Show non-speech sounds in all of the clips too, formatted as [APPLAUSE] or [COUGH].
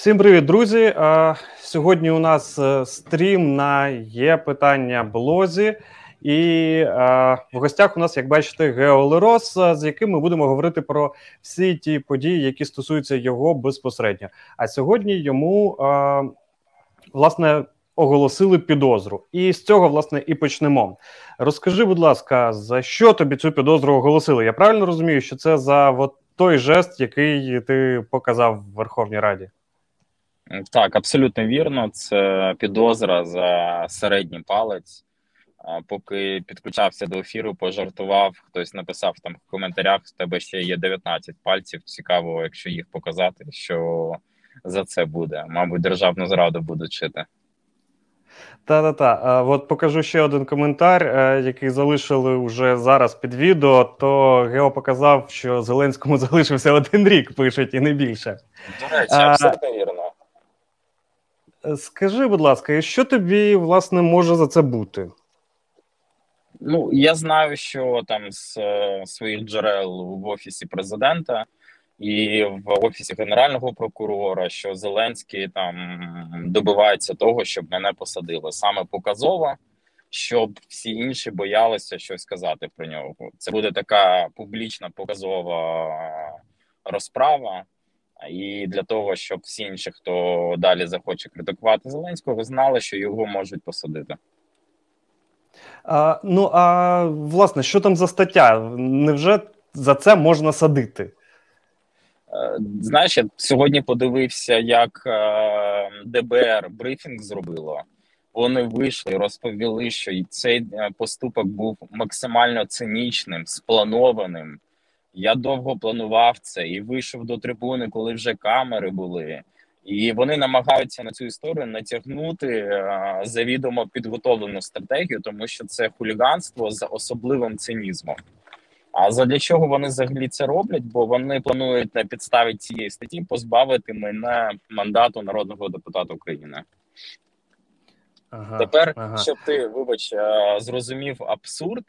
Всім привіт, друзі! Сьогодні у нас е, стрім на є питання блозі, і в гостях у нас, як бачите, Гео Лерос, з яким ми будемо говорити про всі ті події, які стосуються його безпосередньо. А сьогодні йому власне оголосили підозру, і з цього власне і почнемо. Розкажи, будь ласка, за що тобі цю підозру оголосили? Я правильно розумію, що це за от той жест, який ти показав в Верховній Раді? Так, абсолютно вірно. Це підозра за середній палець. Поки підключався до ефіру, пожартував, хтось написав там в коментарях: в тебе ще є 19 пальців. Цікаво, якщо їх показати, що за це буде. Мабуть, державну зраду будуть чити. Та-та-та. От покажу ще один коментар, е, який залишили вже зараз під відео. То Гео показав, що Зеленському [LAUGHS] залишився один рік, пишуть, і не більше. До речі, абсолютно вірно. Скажи, будь ласка, і що тобі власне може за це бути? Ну, я знаю, що там з е, своїх джерел в офісі президента і в офісі генерального прокурора, що Зеленський там добивається того, щоб мене посадили саме показово, щоб всі інші боялися щось сказати про нього. Це буде така публічна показова розправа. І для того, щоб всі інші, хто далі захоче критикувати Зеленського, знали, що його можуть посадити. А, Ну а власне, що там за стаття? Невже за це можна садити? Е, знаєш, я сьогодні подивився, як е, ДБР брифінг зробило. Вони вийшли, розповіли, що цей е, поступок був максимально цинічним, спланованим. Я довго планував це і вийшов до трибуни, коли вже камери були, і вони намагаються на цю історію натягнути а, завідомо підготовлену стратегію, тому що це хуліганство з особливим цинізмом. А задля чого вони взагалі це роблять? Бо вони планують на підставі цієї статті позбавити мене мандату народного депутата України. Ага, Тепер, ага. щоб ти вибач, зрозумів абсурд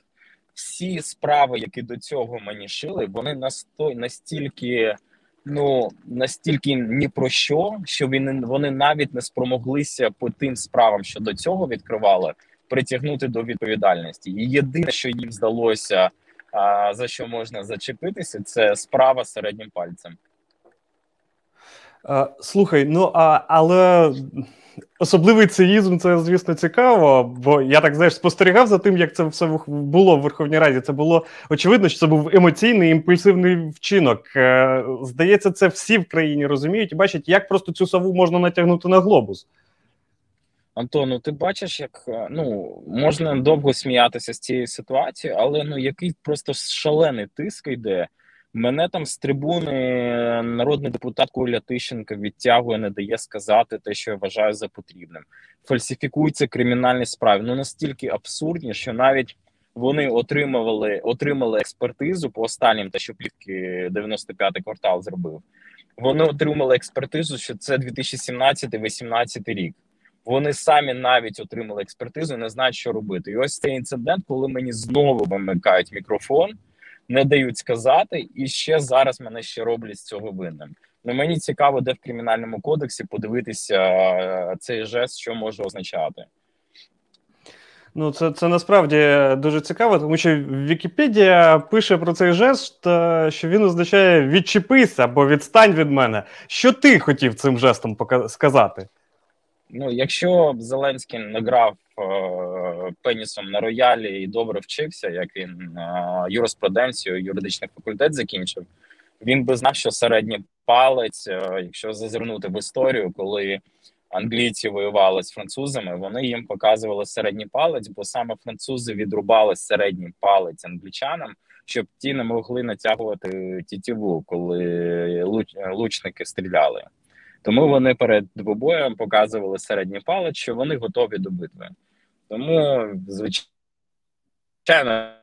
всі справи, які до цього мені шили, вони настой настільки, ну настільки ні про що, що він вони навіть не спромоглися по тим справам, що до цього відкривали, притягнути до відповідальності. І єдине, що їм здалося, а, за що можна зачепитися, це справа середнім пальцем. Слухай, ну а але Особливий цинізм, це, звісно, цікаво, бо я так знаєш, спостерігав за тим, як це все було в Верховній Раді. Це було очевидно, що це був емоційний імпульсивний вчинок. Е, здається, це всі в країні розуміють і бачать, як просто цю сову можна натягнути на глобус. Антон, ну ти бачиш, як е, ну можна довго сміятися з цієї ситуації, але ну який просто шалений тиск йде. Мене там з трибуни народний депутат Коля Тищенко відтягує, не дає сказати те, що я вважаю за потрібним. Фальсифікуються кримінальні справи. Ну настільки абсурдні, що навіть вони отримували отримали експертизу по останнім, те, що плівки 95-й квартал зробив. Вони отримали експертизу, що це 2017-2018 рік. Вони самі навіть отримали експертизу, не знають, що робити. І ось цей інцидент, коли мені знову вимикають мікрофон не дають сказати, і ще зараз мене ще роблять з цього винним. Ну мені цікаво, де в кримінальному кодексі подивитися е, цей жест, що може означати. Ну, це це насправді дуже цікаво, тому що Вікіпедія пише про цей жест, е, що він означає відчепися або відстань від мене. Що ти хотів цим жестом сказати? Ну, якщо Зеленський не грав е, пенісом на роялі і добре вчився, як він е, юриспруденцію, юридичний факультет закінчив, він би знав, що середній палець, е, якщо зазирнути в історію, коли англійці воювали з французами, вони їм показували середній палець, бо саме французи відрубали середній палець англічанам, щоб ті не могли натягувати тітіву, коли луч, лучники стріляли. Тому вони перед двобоєм показували середній палець, що вони готові до битви. Тому, звичайно,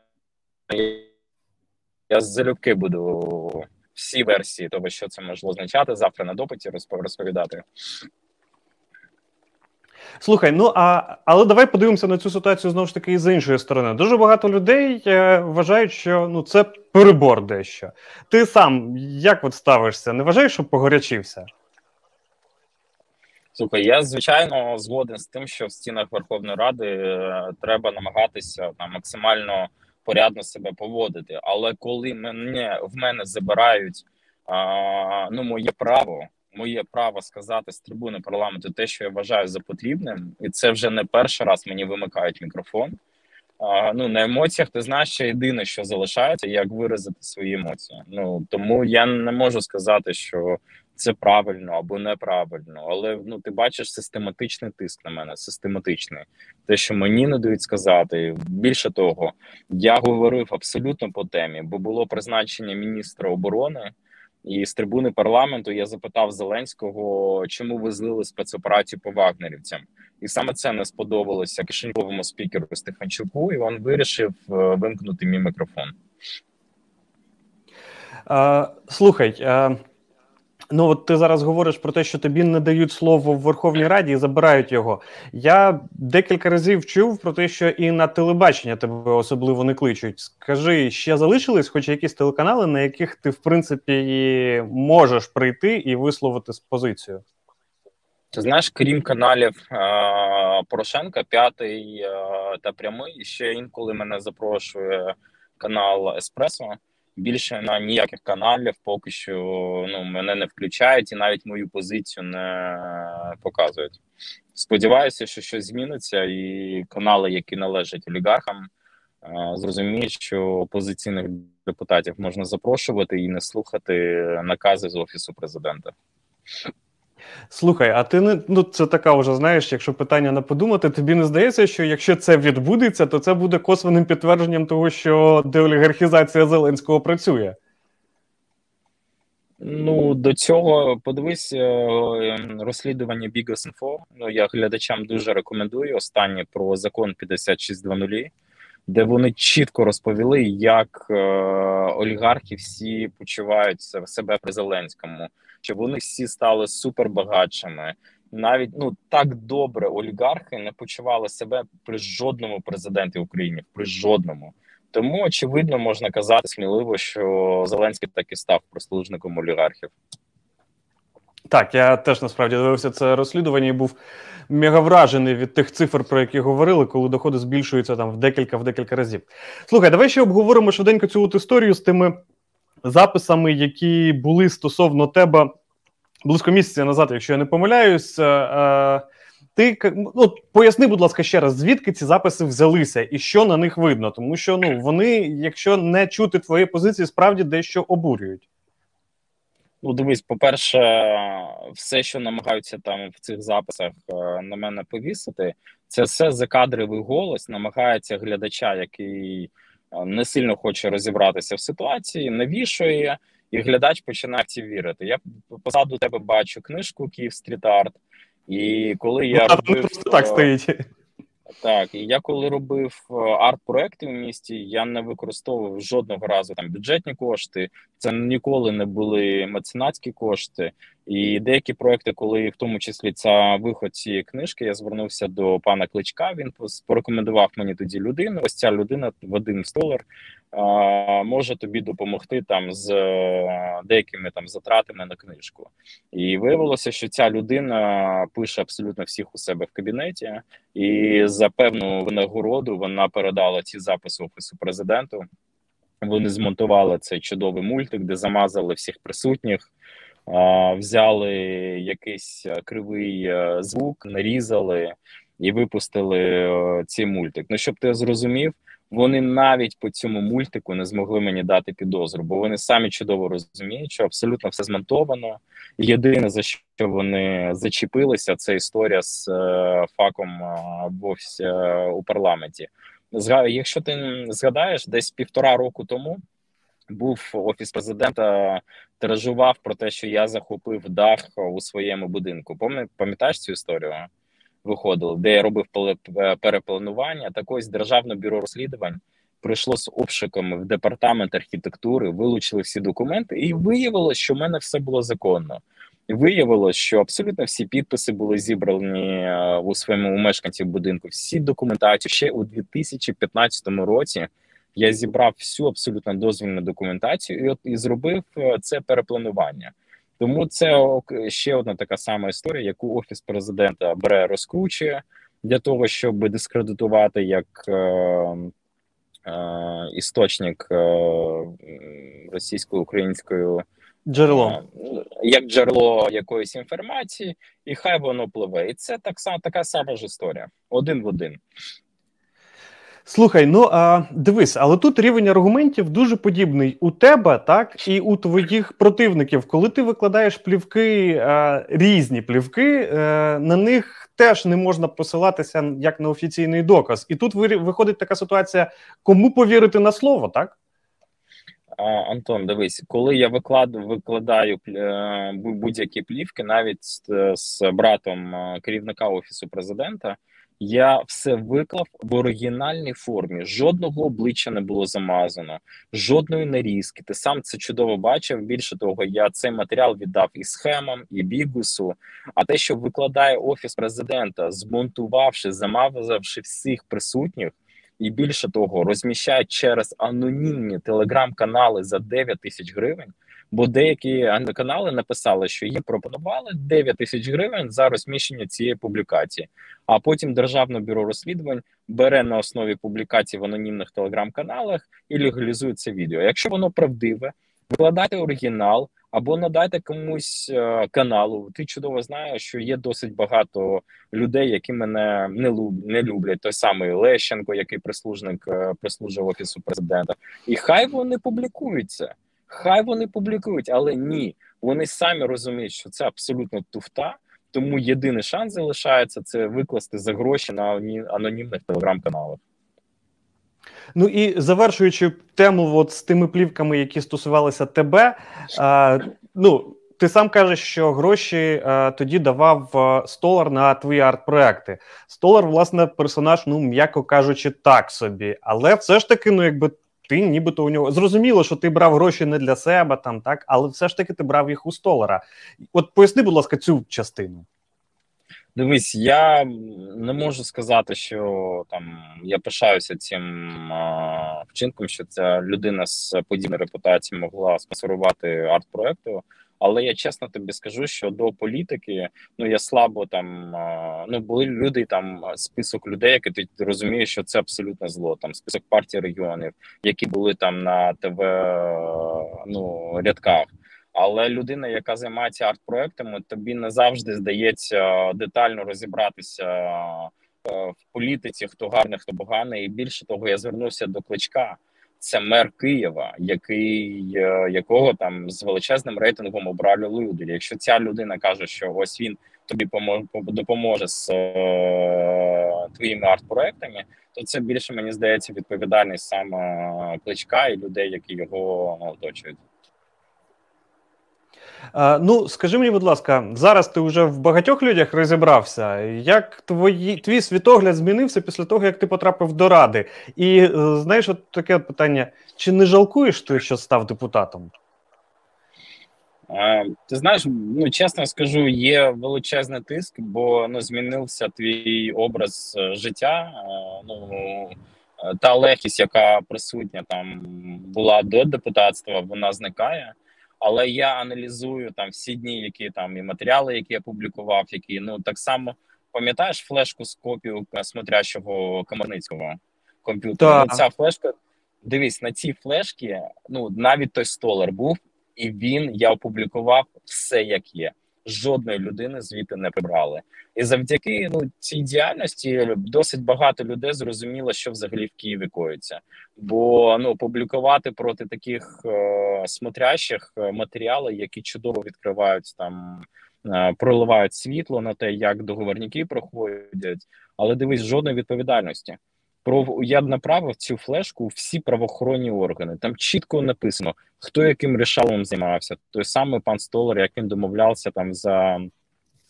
я залюбки буду всі версії того, що це може означати, завтра на допиті розповідати. Слухай, ну а але давай подивимося на цю ситуацію знову ж таки з іншої сторони. Дуже багато людей е, вважають, що ну це перебор дещо. Ти сам як от ставишся? Не вважаєш, що погорячився? Слухай, я звичайно згоден з тим, що в стінах Верховної Ради е, треба намагатися там максимально порядно себе поводити. Але коли мене в мене забирають а, ну моє право, моє право сказати з трибуни парламенту те, що я вважаю за потрібним, і це вже не перший раз мені вимикають мікрофон. А, Ну на емоціях ти знаєш, що єдине, що залишається, як виразити свої емоції. Ну тому я не можу сказати, що це правильно або неправильно, але ну ти бачиш систематичний тиск на мене, систематичний. Те, що мені не дають сказати. Більше того, я говорив абсолютно по темі, бо було призначення міністра оборони. І з трибуни парламенту я запитав Зеленського, чому ви злили спецоперацію по вагнерівцям, і саме це не сподобалося кишеньковому спікеру Стефанчуку. І він вирішив е, вимкнути мій мікрофон. А, Слухай, а, Ну, от ти зараз говориш про те, що тобі не дають слово в Верховній Раді і забирають його. Я декілька разів чув про те, що і на телебачення тебе особливо не кличуть. Скажи, ще залишились хоч якісь телеканали, на яких ти, в принципі, можеш прийти і висловити позицію? Ти знаєш, крім каналів е- Порошенка, п'ятий е- та прямий, ще інколи мене запрошує канал Еспресо більше на ніяких каналів поки що ну мене не включають і навіть мою позицію не показують. Сподіваюся, що щось зміниться, і канали, які належать олігархам, зрозуміють, що опозиційних депутатів можна запрошувати і не слухати накази з офісу президента. Слухай, а ти не ну це така вже знаєш, якщо питання не подумати, тобі не здається, що якщо це відбудеться, то це буде косвенним підтвердженням того, що деолігархізація Зеленського працює. Ну до цього подивись е, розслідування Bigos.info, Ну я глядачам дуже рекомендую. Останнє про закон 56.00, де вони чітко розповіли, як е, олігархи всі почувають себе при Зеленському що вони всі стали супербагатшими. Навіть ну так добре олігархи не почували себе при жодному президенті України, при жодному. Тому очевидно можна казати сміливо, що Зеленський так і став прослужником олігархів. Так, я теж насправді дивився це розслідування і був мега вражений від тих цифр, про які говорили, коли доходи збільшуються там в декілька в декілька разів. Слухай, давай ще обговоримо швиденько цю от історію з тими записами, які були стосовно тебе близько місяця назад, якщо я не помиляюсь. Е, е, ти ну, поясни, будь ласка, ще раз, звідки ці записи взялися і що на них видно? Тому що ну вони, якщо не чути твої позиції, справді дещо обурюють. Ну, дивись, по-перше, все, що намагаються там в цих записах е, на мене повісити, це все закадровий голос, намагається глядача, який не сильно хоче розібратися в ситуації, навішує, і глядач починає в ці вірити. Я позаду тебе бачу книжку Київ стріт арт, і коли я ну, робив, просто так стоїть. Так, і я коли робив е, арт-проекти в місті, я не використовував жодного разу там бюджетні кошти. Це ніколи не були меценатські кошти. І деякі проекти, коли в тому числі це виход цієї книжки, я звернувся до пана Кличка. Він порекомендував мені тоді людину. Ось ця людина, Вадим Столер, може тобі допомогти там з е, деякими там затратами на книжку. І виявилося, що ця людина пише абсолютно всіх у себе в кабінеті, і за певну винагороду вона передала ці записи офісу президенту. Вони змонтували цей чудовий мультик, де замазали всіх присутніх взяли якийсь е, кривий е, звук, нарізали і випустили е, цей мультик. Ну щоб ти зрозумів, вони навіть по цьому мультику не змогли мені дати підозру, бо вони самі чудово розуміють, що абсолютно все змонтовано. Єдине за що вони зачепилися, це історія з факом в офісі у парламенті. Якщо ти згадаєш, десь півтора року тому був офіс президента, тиражував про те, що я захопив дах у своєму будинку. пам'ятаєш цю історію? Виходило, де я робив перепланування. Так ось державне бюро розслідувань прийшло з обшуками в департамент архітектури, вилучили всі документи, і виявилось, що в мене все було законно. Виявилось, що абсолютно всі підписи були зібрані е, у своєму мешканців будинку. Всі документації ще у 2015 році я зібрав всю абсолютно дозвільну документацію і от і зробив е, це перепланування. Тому це ще одна така сама історія, яку офіс президента бере, розкручує для того, щоб дискредитувати як е, е, істочник е, російсько-українською джерело як джерело якоїсь інформації, і хай воно пливе. І це так само така сама ж історія, один в один. Слухай, ну а дивись, але тут рівень аргументів дуже подібний у тебе, так і у твоїх противників. Коли ти викладаєш плівки, а, різні плівки, а, е, на них теж не можна посилатися як на офіційний доказ. І тут виходить така ситуація, кому повірити на слово, так? Антон, дивись, коли я викладу, викладаю е, будь-які плівки, навіть з братом е, керівника офісу президента. Я все виклав в оригінальній формі. Жодного обличчя не було замазано, жодної нарізки. Ти сам це чудово бачив. Більше того, я цей матеріал віддав і схемам, і бігусу. А те, що викладає офіс президента, змонтувавши, замазавши всіх присутніх, і більше того, розміщає через анонімні телеграм-канали за 9 тисяч гривень. Бо деякі канали написали, що їм пропонували 9 тисяч гривень за розміщення цієї публікації. А потім державне бюро розслідувань бере на основі публікацій в анонімних телеграм-каналах і легалізує це відео. Якщо воно правдиве, викладайте оригінал або надайте комусь е, каналу. Ти чудово знаєш, що є досить багато людей, які мене не люб, не люблять. Той самий Лещенко, який прислужник е, прислужив офісу президента, і хай вони публікуються. Хай вони публікують, але ні, вони самі розуміють, що це абсолютно туфта. Тому єдиний шанс залишається це викласти за гроші на анонімних телеграм-каналах. Ну і завершуючи тему, от з тими плівками, які стосувалися тебе, а, ну ти сам кажеш, що гроші а, тоді давав Столар на твої арт-проекти. Столар, власне, персонаж, ну м'яко кажучи, так собі, але все ж таки, ну якби ти нібито у нього зрозуміло, що ти брав гроші не для себе, там так, але все ж таки ти брав їх у столара. От поясни, будь ласка, цю частину. Дивись, я не можу сказати, що там я пишаюся цим а, вчинком, що ця людина з подібною репутацією могла спонсорувати арт-проекту. Але я чесно тобі скажу, що до політики ну я слабо там ну були люди там список людей, які ти розумієш, що це абсолютно зло. Там список партій регіонів, які були там на ТВ ну рядках. Але людина, яка займається арт-проектами, тобі не завжди здається детально розібратися в політиці, хто гарний, хто поганий. І більше того, я звернувся до кличка це мер Києва, який е, якого там з величезним рейтингом обрали люди. Якщо ця людина каже, що ось він тобі допоможе з е, твоїми арт-проектами, то це більше мені здається відповідальність саме кличка і людей, які його оточують. Ну, скажи мені, будь ласка, зараз ти вже в багатьох людях розібрався. Як твої, твій світогляд змінився після того, як ти потрапив до ради? І е, знаєш, от таке питання: чи не жалкуєш ти, що став депутатом? Ти знаєш, ну чесно скажу, є величезний тиск, бо ну змінився твій образ е, життя. Ну та легкість, яка присутня там була до депутатства, вона зникає. Але я аналізую там всі дні, які там і матеріали, які я публікував, які ну так само пам'ятаєш флешку з копію смотрящого Комарницького комп'ютера. Ну, ця флешка. Дивись, на цій флешці, ну навіть той столер був, і він я опублікував все, як є жодної людини звідти не прибрали. І завдяки ну цій діяльності досить багато людей зрозуміло, що взагалі в Києві коїться. Бо ну публікувати проти таких е, смотрящих е, матеріали, які чудово відкривають там. Е, проливають світло на те, як договорники проходять, але дивись, жодної відповідальності. Я направив цю флешку у всі правоохоронні органи. Там чітко написано, хто яким рішалом займався. Той самий пан Столар, як він домовлявся там за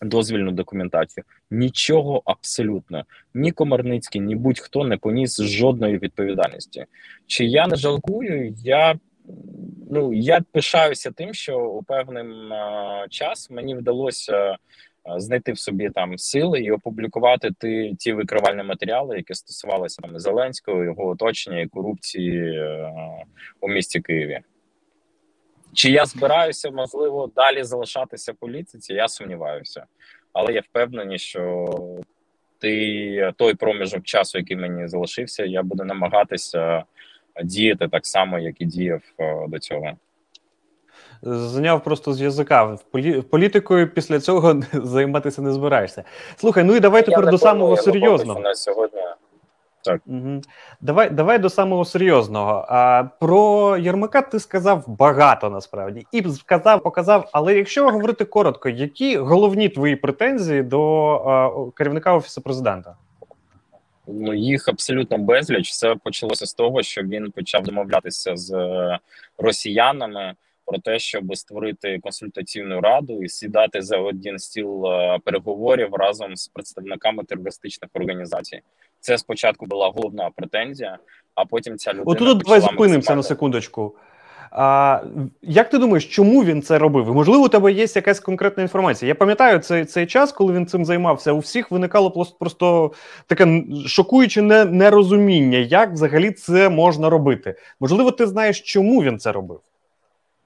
дозвільну документацію. Нічого абсолютно ні Комарницький, ні будь-хто не поніс жодної відповідальності. Чи я не жалкую? Я ну я пишаюся тим, що у певний час мені вдалося. Е, знайти в собі там сили і опублікувати ті ті викривальні матеріали, які стосувалися там Зеленського, його оточення і корупції е, у місті Києві. Чи я збираюся, можливо, далі залишатися в політиці? Я сумніваюся, але я впевнений, що ти той проміжок часу, який мені залишився, я буду намагатися діяти так само, як і діяв до цього. Зняв просто з язика. В політикою після цього [LAUGHS] займатися не збираєшся. Слухай, ну і давай тепер до самого серйозного. На сьогодні так. Угу. Давай давай до самого серйозного. А, Про Єрмака ти сказав багато насправді і сказав, показав. Але якщо говорити коротко, які головні твої претензії до а, керівника офісу президента? Ну їх абсолютно безліч. Все почалося з того, що він почав домовлятися з е, росіянами про те, щоб створити консультаційну раду і сідати за один стіл е, переговорів разом з представниками терористичних організацій. Це спочатку була головна претензія, а потім ця людина. Отут давай зупинимося на секундочку. А, Як ти думаєш, чому він це робив? Можливо, у тебе є якась конкретна інформація? Я пам'ятаю цей цей час, коли він цим займався. У всіх виникало просто просто таке шокуюче не, нерозуміння, як взагалі це можна робити. Можливо, ти знаєш, чому він це робив?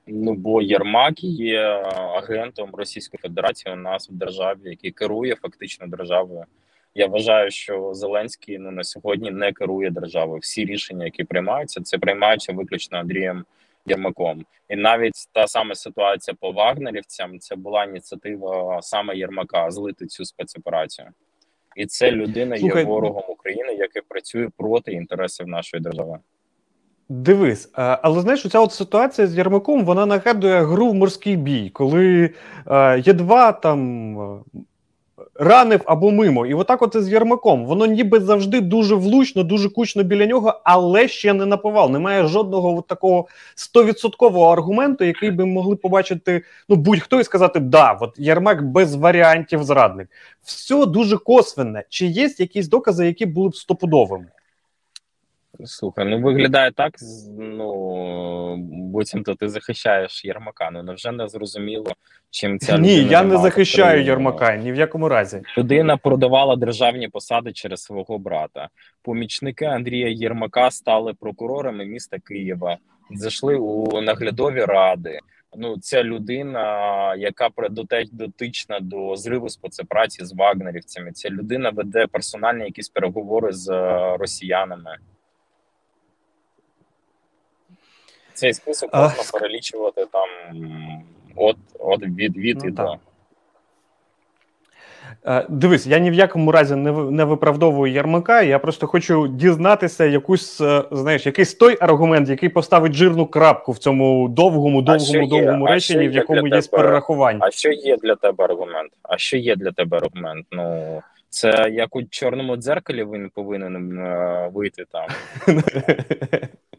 Ну бо Єрмак є агентом Російської Федерації у нас в державі, який керує фактично державою. Я вважаю, що Зеленський ну на сьогодні не керує державою. Всі рішення, які приймаються, це приймаються виключно Андрієм Єрмаком. І навіть та сама ситуація по вагнерівцям це була ініціатива саме Єрмака злити цю спецоперацію, і це людина Слухай, є ворогом України, який працює проти інтересів нашої держави. Дивись, але знаєш, ця от ситуація з Єрмаком вона нагадує гру в морський бій, коли є два там ранив або мимо. І отак от з Єрмаком. Воно ніби завжди дуже влучно, дуже кучно біля нього, але ще не наповал. Немає жодного от такого стовідсоткового аргументу, який би могли побачити ну будь-хто і сказати, да, от Єрмак без варіантів зрадник. Все дуже косвенне. Чи є якісь докази, які були б стопудовими? Слухай, ну виглядає так, ну буцімто ти захищаєш Єрмака. Ну невже не зрозуміло, чим ця людина Ні, я не захищаю Єрмака ні в якому разі. Людина продавала державні посади через свого брата. Помічники Андрія Єрмака стали прокурорами міста Києва, зайшли у наглядові ради. Ну, ця людина, яка дотична до зриву спецпраці з вагнерівцями. Ця людина веде персональні якісь переговори з е, росіянами. Цей список можна а... перелічувати там от от від від ну, і до. Е, дивись, я ні в якому разі не не виправдовую Ярмака. Я просто хочу дізнатися якусь, е, знаєш, якийсь той аргумент, який поставить жирну крапку в цьому довгому, довгому, довгому реченні, в якому є перерахування. А що є для тебе аргумент? А що є для тебе аргумент? Ну це як у чорному дзеркалі він повинен е, вийти там. [LAUGHS]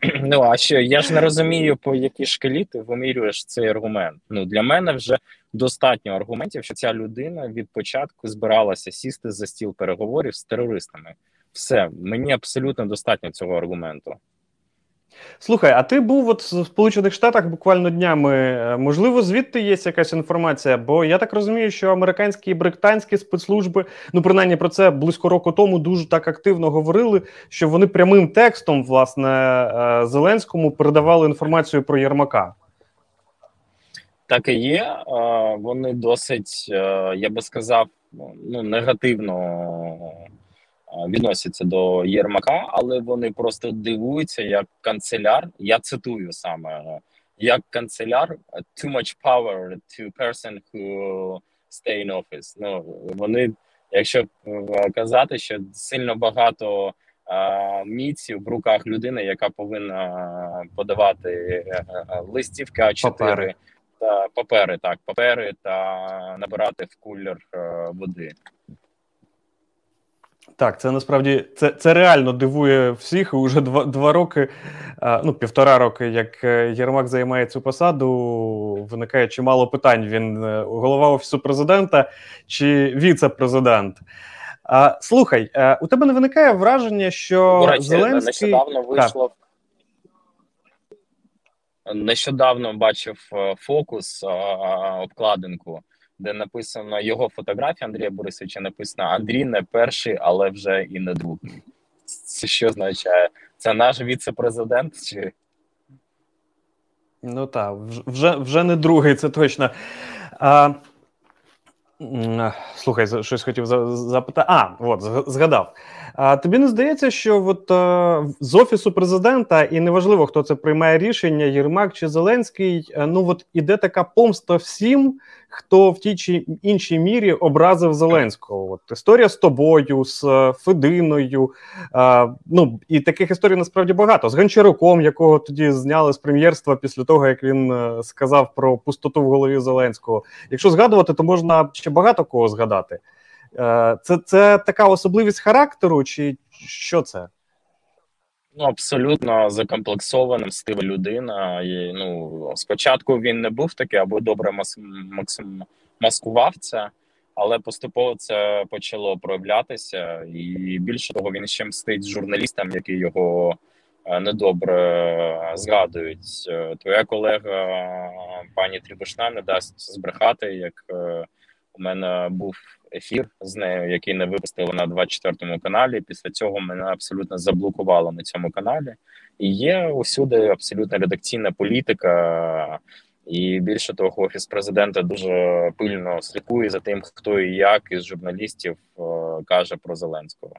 [CLEARS THROAT] Ну а що я ж не розумію, по якій шкалі ти вимірюєш цей аргумент. Ну для мене вже достатньо аргументів, що ця людина від початку збиралася сісти за стіл переговорів з терористами. Все мені абсолютно достатньо цього аргументу. Слухай, а ти був от в Сполучених Штатах буквально днями. Е, можливо, звідти є якась інформація? Бо я так розумію, що американські і британські спецслужби, ну принаймні про це близько року тому дуже так активно говорили, що вони прямим текстом, власне, е, Зеленському передавали інформацію про Єрмака. Так і є. Е, вони досить, я би сказав, ну негативно відносяться до Єрмака, але вони просто дивуються, як канцеляр. Я цитую саме як канцеляр too much power to person who stay in office. Ну вони, якщо казати, що сильно багато а, міці в руках людини, яка повинна подавати е, е, листівки а 4 та папери, так папери та набирати в кулер е, води. Так, це насправді це це реально дивує всіх. Уже два два роки, ну півтора роки, як е, Єрмак займає цю посаду, виникає чимало питань. Він е, голова офісу президента чи віце-президент. А, Слухай, е, у тебе не виникає враження, що До речі, Зеленський... нещодавно вийшло. Нещодавно бачив фокус обкладинку де написано його фотографія Андрія Борисовича. Написано Андрій не перший, але вже і не другий. Це що означає? Це наш віце-президент? Чи Ну так, вже вже не другий, це точно. А, Слухай, щось хотів запитати. А, от, згадав. А тобі не здається, що от з офісу президента, і неважливо, хто це приймає рішення, Єрмак чи Зеленський, ну от іде така помста всім, хто в тій чи іншій мірі образив Зеленського. От історія з тобою, з е, Фединою. А, ну і таких історій насправді багато. З Гончаруком, якого тоді зняли з прем'єрства після того, як він е, сказав про пустоту в голові Зеленського. Якщо згадувати, то можна ще багато кого згадати. Е, це, Це така особливість характеру, чи що це? Ну, абсолютно закомплексованим стива людина. І, Ну спочатку він не був такий або добре мас, максим, маскував це, але поступово це почало проявлятися, і більше того, він ще мстить журналістам, які його е, недобре згадують. Е, твоя колега пані Трібушна не дасть збрехати, як е, у мене був ефір з нею, який не випустили на 24 каналі. Після цього мене абсолютно заблокувало на цьому каналі. І є усюди абсолютно редакційна політика. І більше того, офіс президента дуже пильно слідкує за тим, хто і як із журналістів е, каже про Зеленського.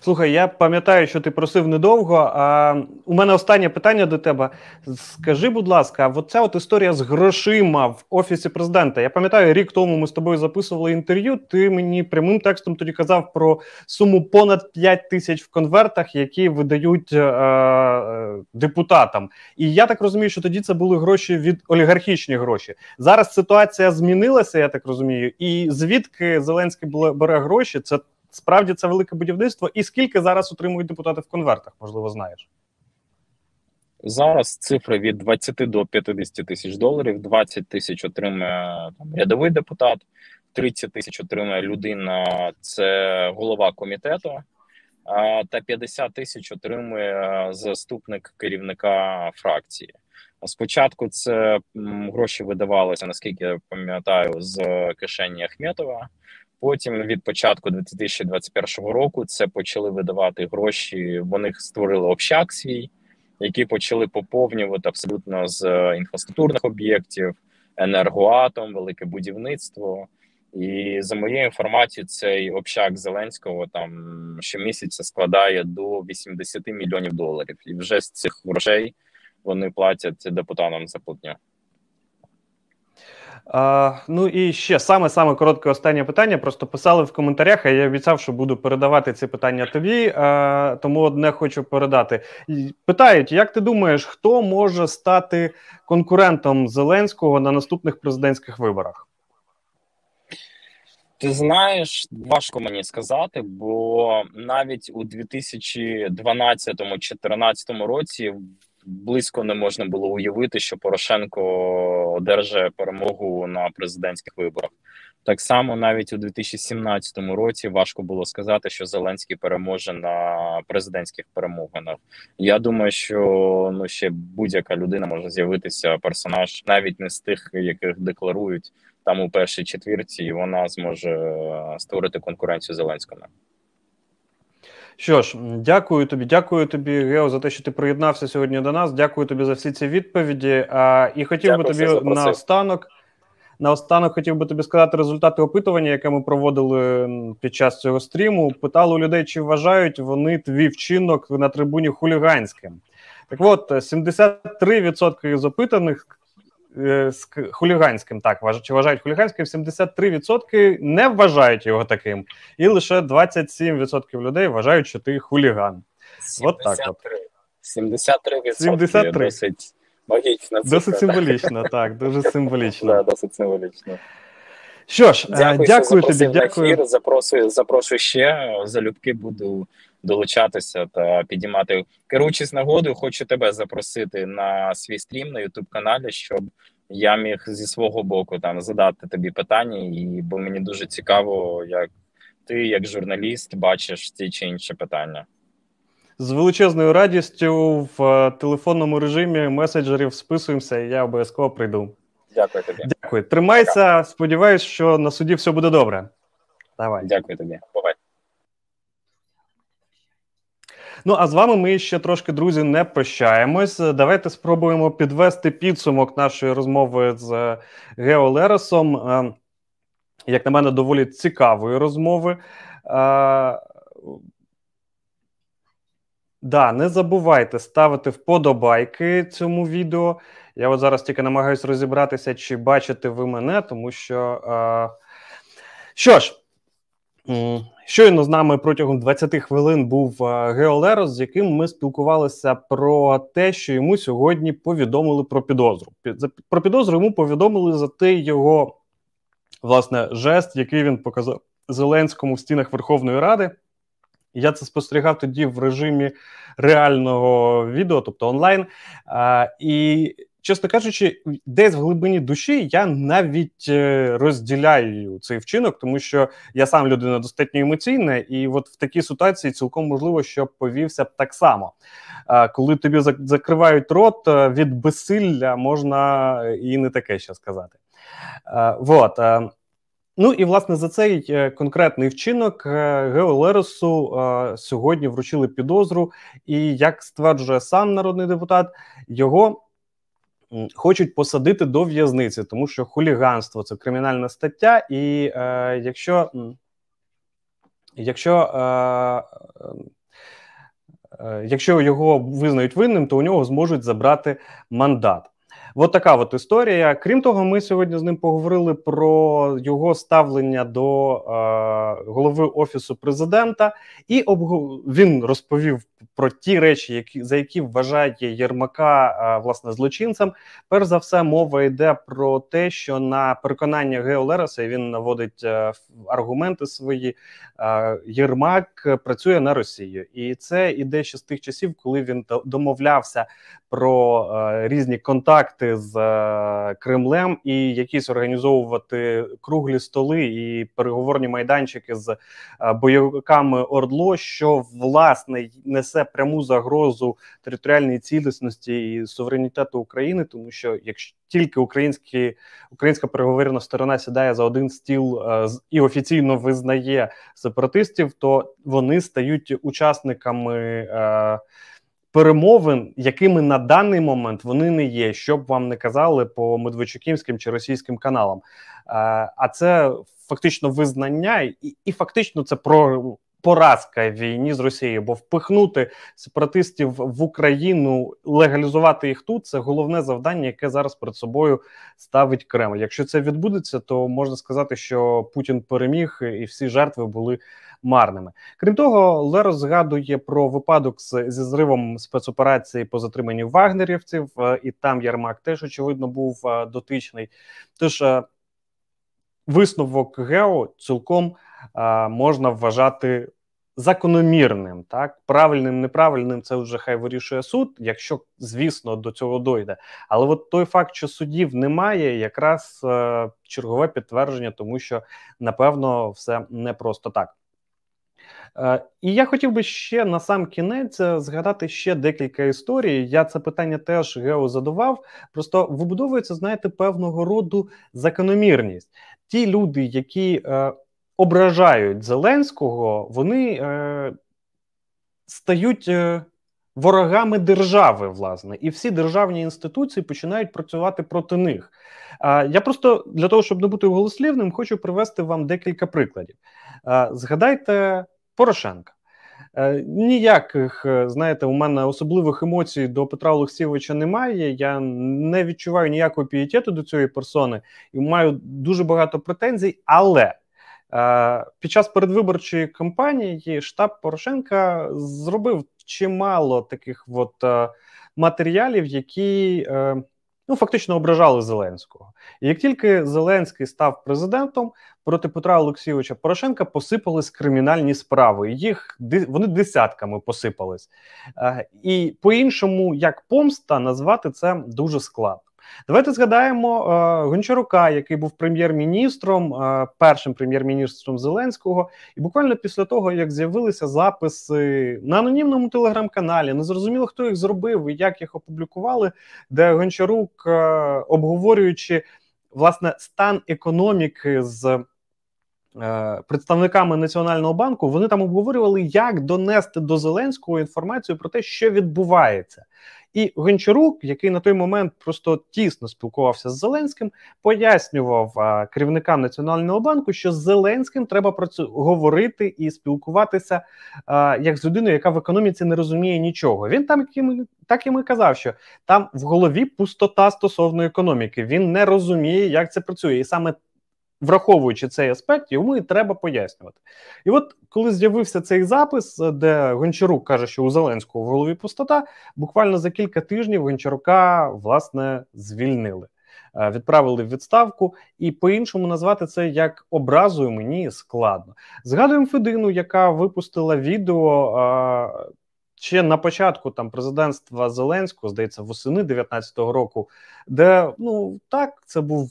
Слухай, я пам'ятаю, що ти просив недовго. А у мене останнє питання до тебе. Скажи, будь ласка, от ця от історія з грошима в офісі президента. Я пам'ятаю, рік тому ми з тобою записували інтерв'ю. Ти мені прямим текстом тоді казав про суму понад 5 тисяч в конвертах, які видають е, е, депутатам. І я так розумію, що тоді це були гроші від олігархічні гроші. Зараз ситуація змінилася, я так розумію, і звідки Зеленський бере гроші? Це Справді це велике будівництво. І скільки зараз отримують депутати в конвертах? Можливо, знаєш. Зараз цифри від 20 до 50 тисяч доларів. 20 тисяч отримує там рядовий депутат, 30 тисяч отримує людина, це голова комітету, та 50 тисяч отримує заступник керівника фракції. Спочатку це гроші видавалися, наскільки я пам'ятаю, з кишені Ахметова. Потім від початку 2021 року це почали видавати гроші. Вони створили общак свій, які почали поповнювати абсолютно з інфраструктурних об'єктів, енергоатом, велике будівництво. І за моєю інформацією, цей общак Зеленського там щомісяця складає до 80 мільйонів доларів. І вже з цих грошей вони платять депутатам за платню. А, Ну і ще саме саме коротке останнє питання. Просто писали в коментарях. а Я обіцяв, що буду передавати ці питання тобі. А, Тому одне хочу передати. Питають, як ти думаєш, хто може стати конкурентом Зеленського на наступних президентських виборах? Ти знаєш, важко мені сказати, бо навіть у 2012-2014 році близько не можна було уявити, що Порошенко одержає перемогу на президентських виборах. Так само навіть у 2017 році важко було сказати, що Зеленський переможе на президентських перемовинах. Я думаю, що ну ще будь-яка людина може з'явитися персонаж, навіть не з тих, яких декларують там у першій четвірці, і вона зможе створити конкуренцію Зеленському. Що ж, дякую тобі, дякую тобі, Гео, за те, що ти приєднався сьогодні до нас. Дякую тобі за всі ці відповіді. А, І хотів дякую, би тобі наостанок. Наостанок хотів би тобі сказати результати опитування, яке ми проводили під час цього стріму. Питали у людей, чи вважають вони твій вчинок на трибуні хуліганським. Так от 73% з опитаних хуліганським. Так, чи вважають хуліганським 73% не вважають його таким, і лише 27% людей вважають, що ти хуліган. 73. От так от. 73%. 73. Досить логічно. Досить символічно, так, дуже [LAUGHS] символічно. Да, досить символічно. Що ж, дякую, дякую тобі. Дякую. Запрошую, запрошую ще. Залюбки буду долучатися та підіймати. Керуючись нагодою, хочу тебе запросити на свій стрім на youtube каналі, щоб я міг зі свого боку там задати тобі питання, і бо мені дуже цікаво, як ти, як журналіст, бачиш ті чи інші питання. З величезною радістю в е, телефонному режимі меседжерів списуємося, і я обов'язково прийду. Дякую тобі. Дякую. Тримайся. Сподіваюсь, що на суді все буде добре. Давай. Дякую тобі. Бувай. Ну а з вами ми ще трошки, друзі, не прощаємось. Давайте спробуємо підвести підсумок нашої розмови з Гео Леросом. Е, як на мене, доволі цікавої розмови. Е, Да, не забувайте ставити вподобайки цьому відео. Я от зараз тільки намагаюся розібратися, чи бачите ви мене, тому що. Е... Що ж, щойно з нами протягом 20 хвилин був е, Геолерос, з яким ми спілкувалися про те, що йому сьогодні повідомили про підозру. Про підозру йому повідомили за той його власне жест, який він показав Зеленському в стінах Верховної Ради. Я це спостерігав тоді в режимі реального відео, тобто онлайн. А, І, чесно кажучи, десь в глибині душі я навіть е, розділяю цей вчинок, тому що я сам людина достатньо емоційна, і от в такій ситуації цілком можливо, що повівся б так само. Коли тобі закривають рот е, від безсилля, можна і не таке ще сказати. Вот. Ну і власне за цей е, конкретний вчинок е, Гео Леросу е, сьогодні вручили підозру, і як стверджує сам народний депутат, його хочуть посадити до в'язниці, тому що хуліганство це кримінальна стаття, і е, якщо якщо, е, е, якщо його визнають винним, то у нього зможуть забрати мандат. От така от історія. Крім того, ми сьогодні з ним поговорили про його ставлення до е, голови офісу президента, і обгов... він розповів про ті речі, які за які вважає Єрмака е, власне злочинцем. Перш за все, мова йде про те, що на переконання Гео Лереса він наводить е, аргументи свої. Е, Єрмак працює на Росію, і це іде ще з тих часів, коли він домовлявся про е, різні контакти з е, Кремлем і якісь організовувати круглі столи і переговорні майданчики з е, бойовиками Ордло, що власне несе пряму загрозу територіальній цілісності і суверенітету України, тому що якщо тільки українські українська переговорна сторона сідає за один стіл е, і офіційно визнає сепаратистів, то вони стають учасниками. Перемовин, якими на даний момент вони не є, щоб вам не казали по медведчуківським чи російським каналам. Е, а це фактично визнання, і, і фактично це про. Поразка війні з Росією, бо впихнути сепаратистів в Україну, легалізувати їх тут це головне завдання, яке зараз перед собою ставить Кремль. Якщо це відбудеться, то можна сказати, що Путін переміг і всі жертви були марними. Крім того, Лерос згадує про випадок зі зривом спецоперації по затриманню вагнерівців, е, і там Ярмак теж очевидно був е, дотичний. Тож е, висновок Гео цілком можна вважати. Закономірним, так правильним, неправильним, це вже хай вирішує суд, якщо звісно до цього дойде. Але от той факт, що судів немає, якраз е, чергове підтвердження, тому що напевно все не просто так. Е, і я хотів би ще на сам кінець е, згадати ще декілька історій. Я це питання теж Гео задавав. Просто вибудовується, знаєте, певного роду закономірність. Ті люди, які е, ображають Зеленського, вони е, стають. Е, Ворогами держави, власне, і всі державні інституції починають працювати проти них. Я просто для того, щоб не бути голослівним, хочу привести вам декілька прикладів. Згадайте Порошенка. Е, ніяких, е, знаєте, у мене особливих емоцій до Петра Олексійовича немає. Я не відчуваю ніякого пієтету до цієї персони і маю дуже багато претензій. Але е, під час передвиборчої кампанії штаб Порошенка зробив чимало таких от матеріалів, які ну фактично ображали Зеленського. І як тільки Зеленський став президентом, проти Петра Олексійовича Порошенка посипались кримінальні справи. Їх вони десятками посипались, і по-іншому, як помста, назвати це дуже складно. Давайте згадаємо е, Гончарука, який був прем'єр-міністром, е, першим прем'єр-міністром Зеленського, і буквально після того, як з'явилися записи на анонімному телеграм-каналі, не зрозуміло, хто їх зробив і як їх опублікували, де Гончарук, е, обговорюючи власне стан економіки з представниками національного банку вони там обговорювали, як донести до Зеленського інформацію про те, що відбувається. І Гончарук, який на той момент просто тісно спілкувався з Зеленським, пояснював керівникам національного банку, що з Зеленським треба про це говорити і спілкуватися як з людиною, яка в економіці не розуміє нічого. Він там так і ми казав, що там в голові пустота стосовно економіки. Він не розуміє, як це працює, і саме враховуючи цей аспект, йому і треба пояснювати. І от коли з'явився цей запис, де Гончарук каже, що у Зеленського в голові пустота, буквально за кілька тижнів Гончарука власне звільнили. Е, відправили в відставку, і по-іншому назвати це як образою мені складно. Згадуємо Федину, яка випустила відео е, ще на початку там президентства Зеленського, здається, восени 19-го року, де ну так це був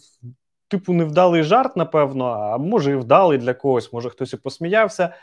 типу, невдалий жарт, напевно, а може і вдалий для когось, може хтось і посміявся.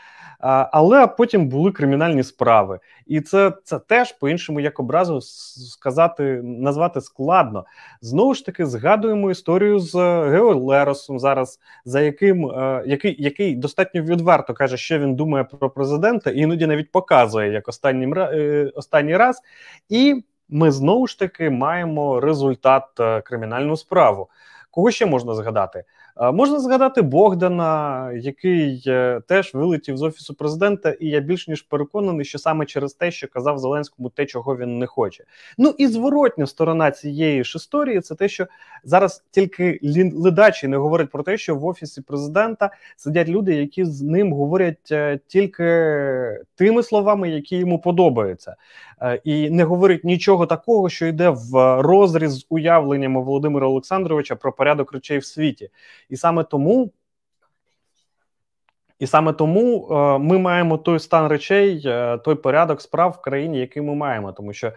Але потім були кримінальні справи, і це це теж по-іншому, як образу сказати, назвати складно. Знову ж таки, згадуємо історію з Гео Леросом зараз, за яким е, який який достатньо відверто каже, що він думає про президента, іноді навіть показує як останній, е, останній раз. І ми знову ж таки маємо результат е, кримінальну справу. Кого ще можна згадати? Можна згадати Богдана, який е, теж вилетів з офісу президента, і я більш ніж переконаний, що саме через те, що казав Зеленському, те, чого він не хоче. Ну і зворотня сторона цієї ж історії це те, що зараз тільки ледачі не говорять про те, що в офісі президента сидять люди, які з ним говорять е, тільки тими словами, які йому подобаються, е, і не говорять нічого такого, що йде в розріз з уявленнями Володимира Олександровича про порядок речей в світі. І саме тому. І саме тому е, ми маємо той стан речей, е, той порядок справ в країні, який ми маємо, тому що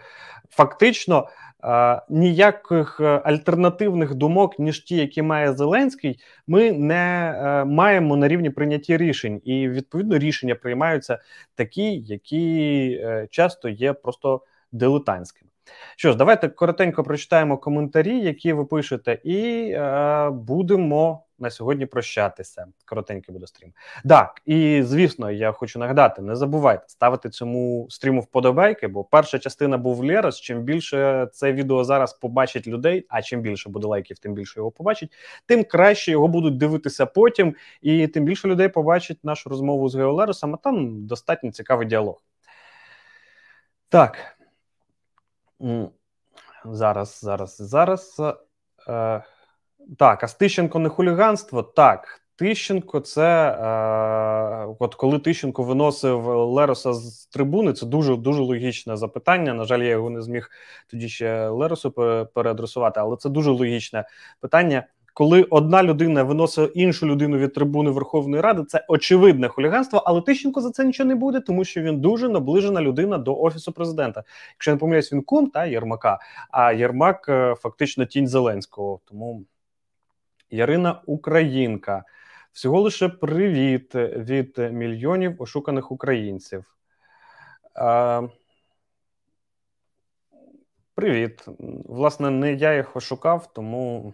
фактично е, ніяких альтернативних думок, ніж ті, які має Зеленський, ми не маємо на рівні прийняття рішень, і відповідно рішення приймаються такі, які часто є просто дилетантськими. Що ж, давайте коротенько прочитаємо коментарі, які ви пишете, і е, будемо на сьогодні прощатися. Коротенький буде стрім. Так, і звісно, я хочу нагадати: не забувайте ставити цьому стріму вподобайки, бо перша частина був Лерос. Чим більше це відео зараз побачить людей, а чим більше буде лайків, тим більше його побачить, тим краще його будуть дивитися потім, і тим більше людей побачить нашу розмову з Геолеросом, а там достатньо цікавий діалог. Так. Зараз, зараз, зараз. Е, Так, а Тищенко не хуліганство? Так. Тищенко, це е, от коли Тищенко виносив Лероса з трибуни, це дуже дуже логічне запитання. На жаль, я його не зміг тоді ще Леросу переадресувати, але це дуже логічне питання коли одна людина виносить іншу людину від трибуни Верховної Ради, це очевидне хуліганство. Але Тищенко за це нічого не буде, тому що він дуже наближена людина до офісу президента. Якщо не помиляюсь, він кум та Єрмака. А Єрмак е, фактично тінь Зеленського. Тому Ярина Українка. Всього лише привіт від мільйонів ошуканих українців. А, Привіт. Власне, не я їх ошукав, тому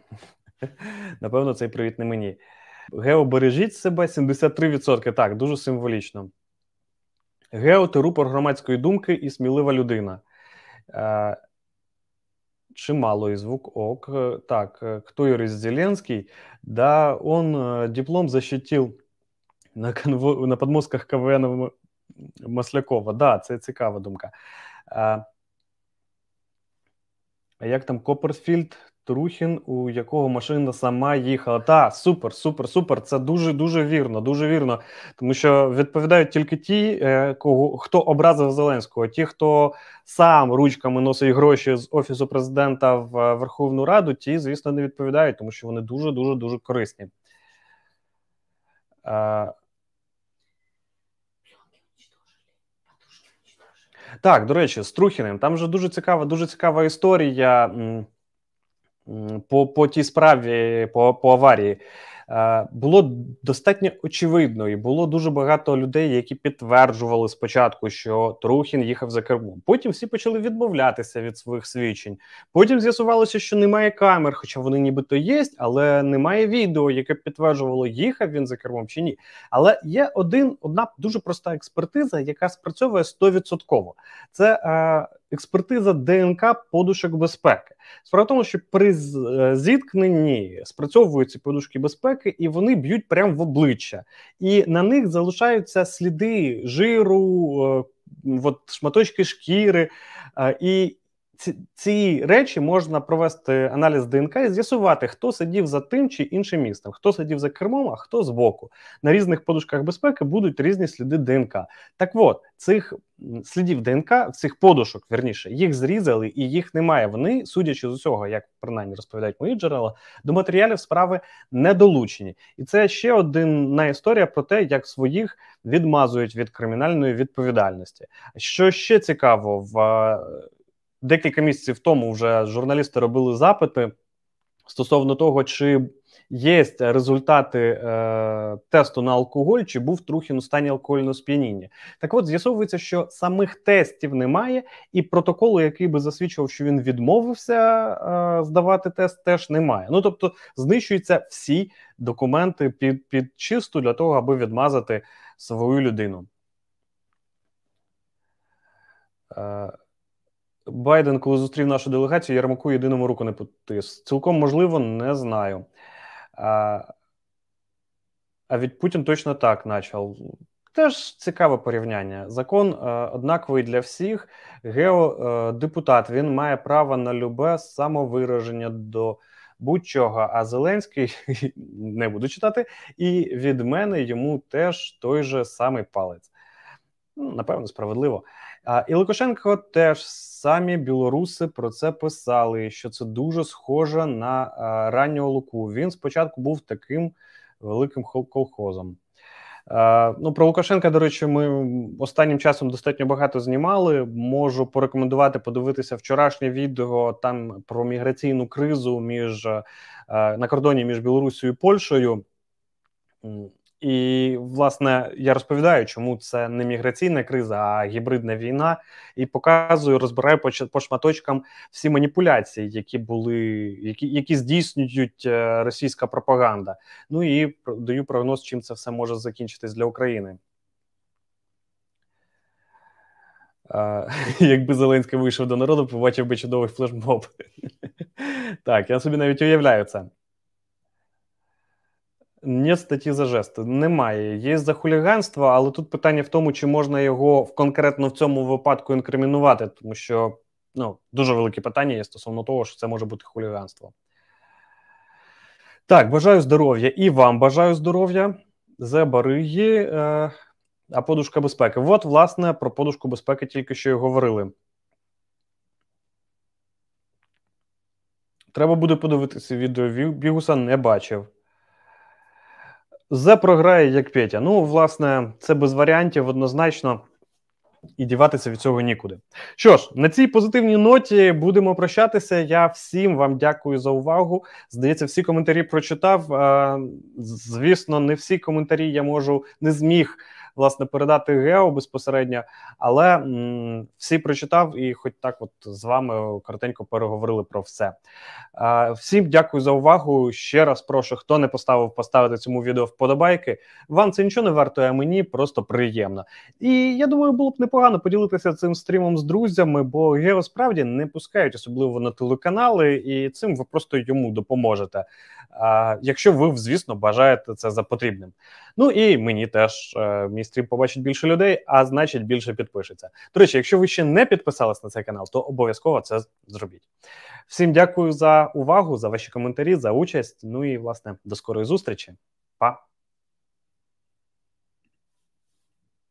[LAUGHS] Напевно, цей привіт не мені. Гео, бережіть себе 73%. Так, дуже символічно. Гео ти рупор громадської думки і смілива людина. Е, Чималый звук ок. Так, кто Юрий Зеленский? Да, он диплом защитил на конво... на подмостках КВН Маслякова. Да, це цікава думка. А, як там Копперфільд? Трухін, у якого машина сама їхала. Та, супер, супер, супер. Це дуже дуже вірно, дуже вірно. Тому що відповідають тільки ті, е, кого хто образив Зеленського, ті, хто сам ручками носить гроші з офісу президента в е, Верховну Раду, ті, звісно, не відповідають, тому що вони дуже дуже дуже корисні. Е, так, до речі, з Трухіним. Там вже дуже цікава, дуже цікава історія по по тій справі, по по аварії. Е, було достатньо очевидно, і було дуже багато людей, які підтверджували спочатку, що Трухін їхав за кермом. Потім всі почали відмовлятися від своїх свідчень. Потім з'ясувалося, що немає камер, хоча вони нібито є, але немає відео, яке підтверджувало, їхав він за кермом чи ні. Але є один одна дуже проста експертиза, яка спрацьовує 100%. Це е, експертиза ДНК подушок безпеки. Справа в тому, що при е, зіткненні спрацьовуються подушки безпеки, і вони б'ють прямо в обличчя, і на них залишаються сліди жиру, е, от шматочки шкіри. Е, і ці, ці речі можна провести аналіз ДНК і з'ясувати, хто сидів за тим чи іншим містом, хто сидів за кермом, а хто збоку. На різних подушках безпеки будуть різні сліди ДНК. Так от цих слідів ДНК, цих подушок, верніше, їх зрізали і їх немає. Вони, судячи з усього, як принаймні розповідають мої джерела, до матеріалів справи не долучені. І це ще одна історія про те, як своїх відмазують від кримінальної відповідальності. Що ще цікаво в декілька місяців тому вже журналісти робили запити стосовно того, чи є результати е, тесту на алкоголь, чи був Трухін у стані алкогольного сп'яніння. Так от з'ясовується, що самих тестів немає, і протоколу, який би засвідчував, що він відмовився е, здавати тест, теж немає. Ну тобто знищуються всі документи під, під чисту для того, аби відмазати свою людину. Е, Байден, коли зустрів нашу делегацію, Ярмаку єдиному руку не потис. Цілком можливо, не знаю. А а від Путін точно так почав. Теж цікаве порівняння. Закон е, однаковий для всіх. Геодепутат він має право на любе самовираження до будь-чого. А Зеленський [LAUGHS] не буду читати, і від мене йому теж той же самий палець. Напевно, справедливо. І Лукашенко теж самі білоруси про це писали, що це дуже схоже на а, раннього Луку. Він спочатку був таким великим колхозом. Ну про Лукашенка, до речі, ми останнім часом достатньо багато знімали. Можу порекомендувати подивитися вчорашнє відео там про міграційну кризу між на кордоні між Білорусією і Польщею. І власне я розповідаю, чому це не міграційна криза, а гібридна війна, і показую, розбираю по, по шматочкам всі маніпуляції, які були, які які здійснюють е, російська пропаганда. Ну і даю прогноз, чим це все може закінчитись для України. [LAUGHS] Якби Зеленський вийшов до народу, побачив би чудовий флешмоб. [LAUGHS] Так, я собі навіть уявляю це. Ні статті за жести. Немає. Є за хуліганство, але тут питання в тому, чи можна його конкретно в цьому випадку інкримінувати, тому що ну, дуже велике питання є стосовно того, що це може бути хуліганство. Так, бажаю здоров'я і вам бажаю здоров'я. Зе бариги, е, а подушка безпеки. От, власне, про подушку безпеки тільки що й говорили. Треба буде подивитися відео Бігуса не бачив. Зе програє як Петя. Ну, власне, це без варіантів однозначно. І діватися від цього нікуди. Що ж, на цій позитивній ноті будемо прощатися. Я всім вам дякую за увагу. Здається, всі коментарі прочитав. Звісно, не всі коментарі я можу не зміг власне передати Гео безпосередньо, але м, всі прочитав і, хоч так, от з вами коротенько переговорили про все. А, Всім дякую за увагу. Ще раз прошу, хто не поставив поставити цьому відео вподобайки. Вам це нічого не вартує, а мені просто приємно. І я думаю, було б непогано поділитися цим стрімом з друзями, бо Гео справді не пускають, особливо на телеканали, і цим ви просто йому допоможете. Якщо ви, звісно, бажаєте це за потрібним. Ну і мені теж е, мій стрім побачить більше людей, а значить більше підпишеться. До речі, якщо ви ще не підписались на цей канал, то обов'язково це зробіть. Всім дякую за увагу, за ваші коментарі, за участь. Ну і власне до скорої зустрічі. Па!